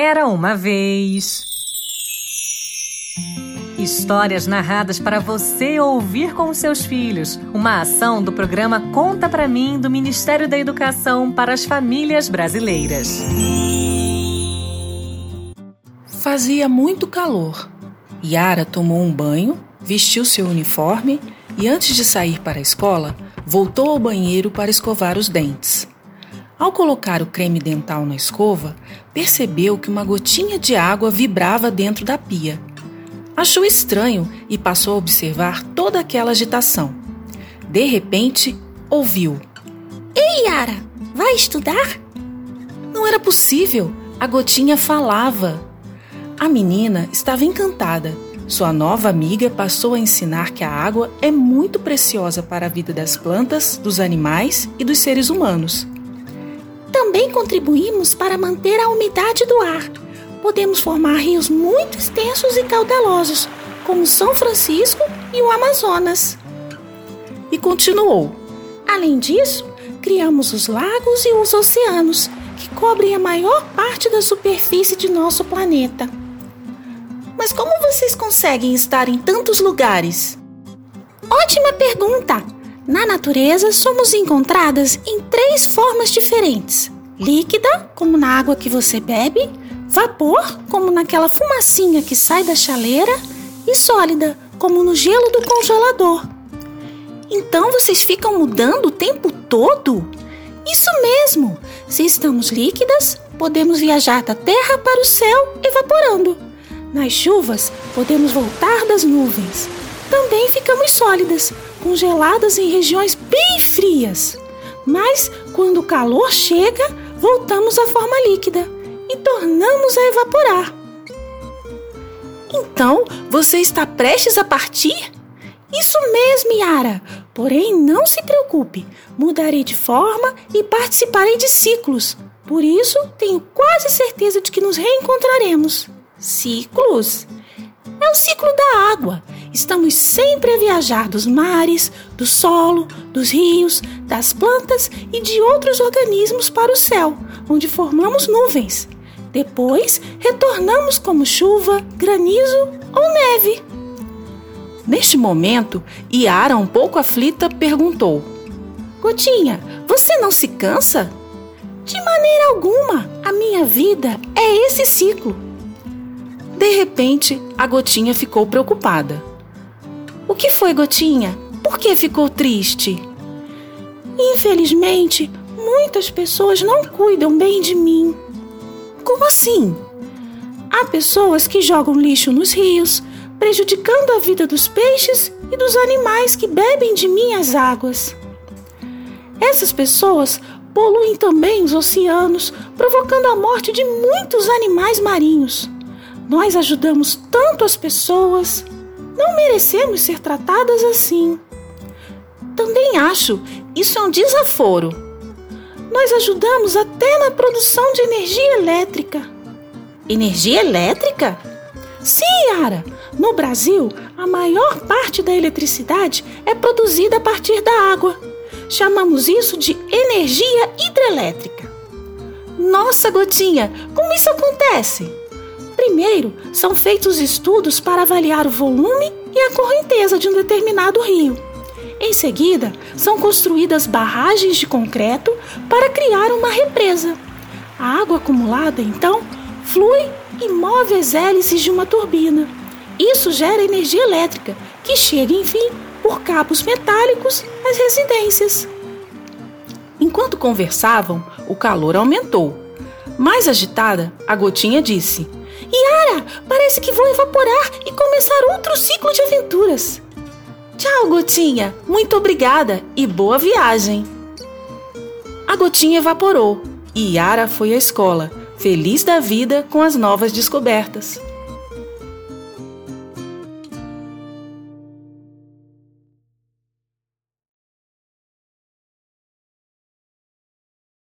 Era uma vez. Histórias narradas para você ouvir com seus filhos. Uma ação do programa Conta para mim do Ministério da Educação para as Famílias Brasileiras. Fazia muito calor. Yara tomou um banho, vestiu seu uniforme e, antes de sair para a escola, voltou ao banheiro para escovar os dentes. Ao colocar o creme dental na escova, percebeu que uma gotinha de água vibrava dentro da pia. Achou estranho e passou a observar toda aquela agitação. De repente, ouviu: Ei, Yara, vai estudar? Não era possível, a gotinha falava. A menina estava encantada. Sua nova amiga passou a ensinar que a água é muito preciosa para a vida das plantas, dos animais e dos seres humanos. Também contribuímos para manter a umidade do ar. Podemos formar rios muito extensos e caudalosos, como São Francisco e o Amazonas. E continuou: Além disso, criamos os lagos e os oceanos, que cobrem a maior parte da superfície de nosso planeta. Mas como vocês conseguem estar em tantos lugares? Ótima pergunta! Na natureza, somos encontradas em três formas diferentes: líquida, como na água que você bebe, vapor, como naquela fumacinha que sai da chaleira, e sólida, como no gelo do congelador. Então vocês ficam mudando o tempo todo? Isso mesmo! Se estamos líquidas, podemos viajar da terra para o céu evaporando. Nas chuvas, podemos voltar das nuvens. Também ficamos sólidas, congeladas em regiões bem frias. Mas, quando o calor chega, voltamos à forma líquida e tornamos a evaporar. Então, você está prestes a partir? Isso mesmo, Yara. Porém, não se preocupe. Mudarei de forma e participarei de ciclos. Por isso, tenho quase certeza de que nos reencontraremos. Ciclos? É o ciclo da água. Estamos sempre a viajar dos mares, do solo, dos rios, das plantas e de outros organismos para o céu, onde formamos nuvens. Depois, retornamos como chuva, granizo ou neve. Neste momento, Yara, um pouco aflita, perguntou: Gotinha, você não se cansa? De maneira alguma, a minha vida é esse ciclo. De repente, a Gotinha ficou preocupada. O que foi, Gotinha? Por que ficou triste? Infelizmente, muitas pessoas não cuidam bem de mim. Como assim? Há pessoas que jogam lixo nos rios, prejudicando a vida dos peixes e dos animais que bebem de minhas águas. Essas pessoas poluem também os oceanos, provocando a morte de muitos animais marinhos. Nós ajudamos tanto as pessoas. Não merecemos ser tratadas assim. Também acho, isso é um desaforo. Nós ajudamos até na produção de energia elétrica. Energia elétrica? Sim, Yara. No Brasil, a maior parte da eletricidade é produzida a partir da água. Chamamos isso de energia hidrelétrica. Nossa, Gotinha, como isso acontece? Primeiro, são feitos estudos para avaliar o volume e a correnteza de um determinado rio. Em seguida, são construídas barragens de concreto para criar uma represa. A água acumulada, então, flui e move as hélices de uma turbina. Isso gera energia elétrica, que chega, enfim, por cabos metálicos às residências. Enquanto conversavam, o calor aumentou. Mais agitada, a gotinha disse: Yara, parece que vou evaporar e começar outro ciclo de aventuras. Tchau, Gotinha. Muito obrigada e boa viagem. A Gotinha evaporou e Yara foi à escola, feliz da vida com as novas descobertas.